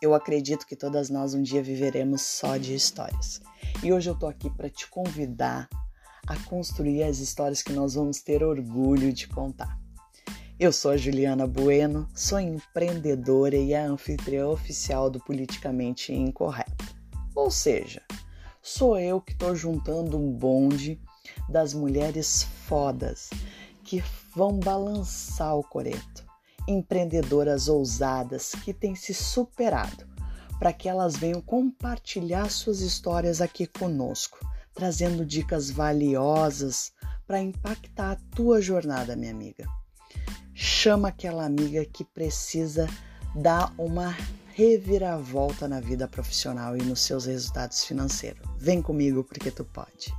Eu acredito que todas nós um dia viveremos só de histórias. E hoje eu tô aqui para te convidar a construir as histórias que nós vamos ter orgulho de contar. Eu sou a Juliana Bueno, sou empreendedora e a anfitriã oficial do Politicamente Incorreto. Ou seja, sou eu que estou juntando um bonde das mulheres fodas que vão balançar o coreto empreendedoras ousadas que têm se superado, para que elas venham compartilhar suas histórias aqui conosco, trazendo dicas valiosas para impactar a tua jornada, minha amiga. Chama aquela amiga que precisa dar uma reviravolta na vida profissional e nos seus resultados financeiros. Vem comigo porque tu pode.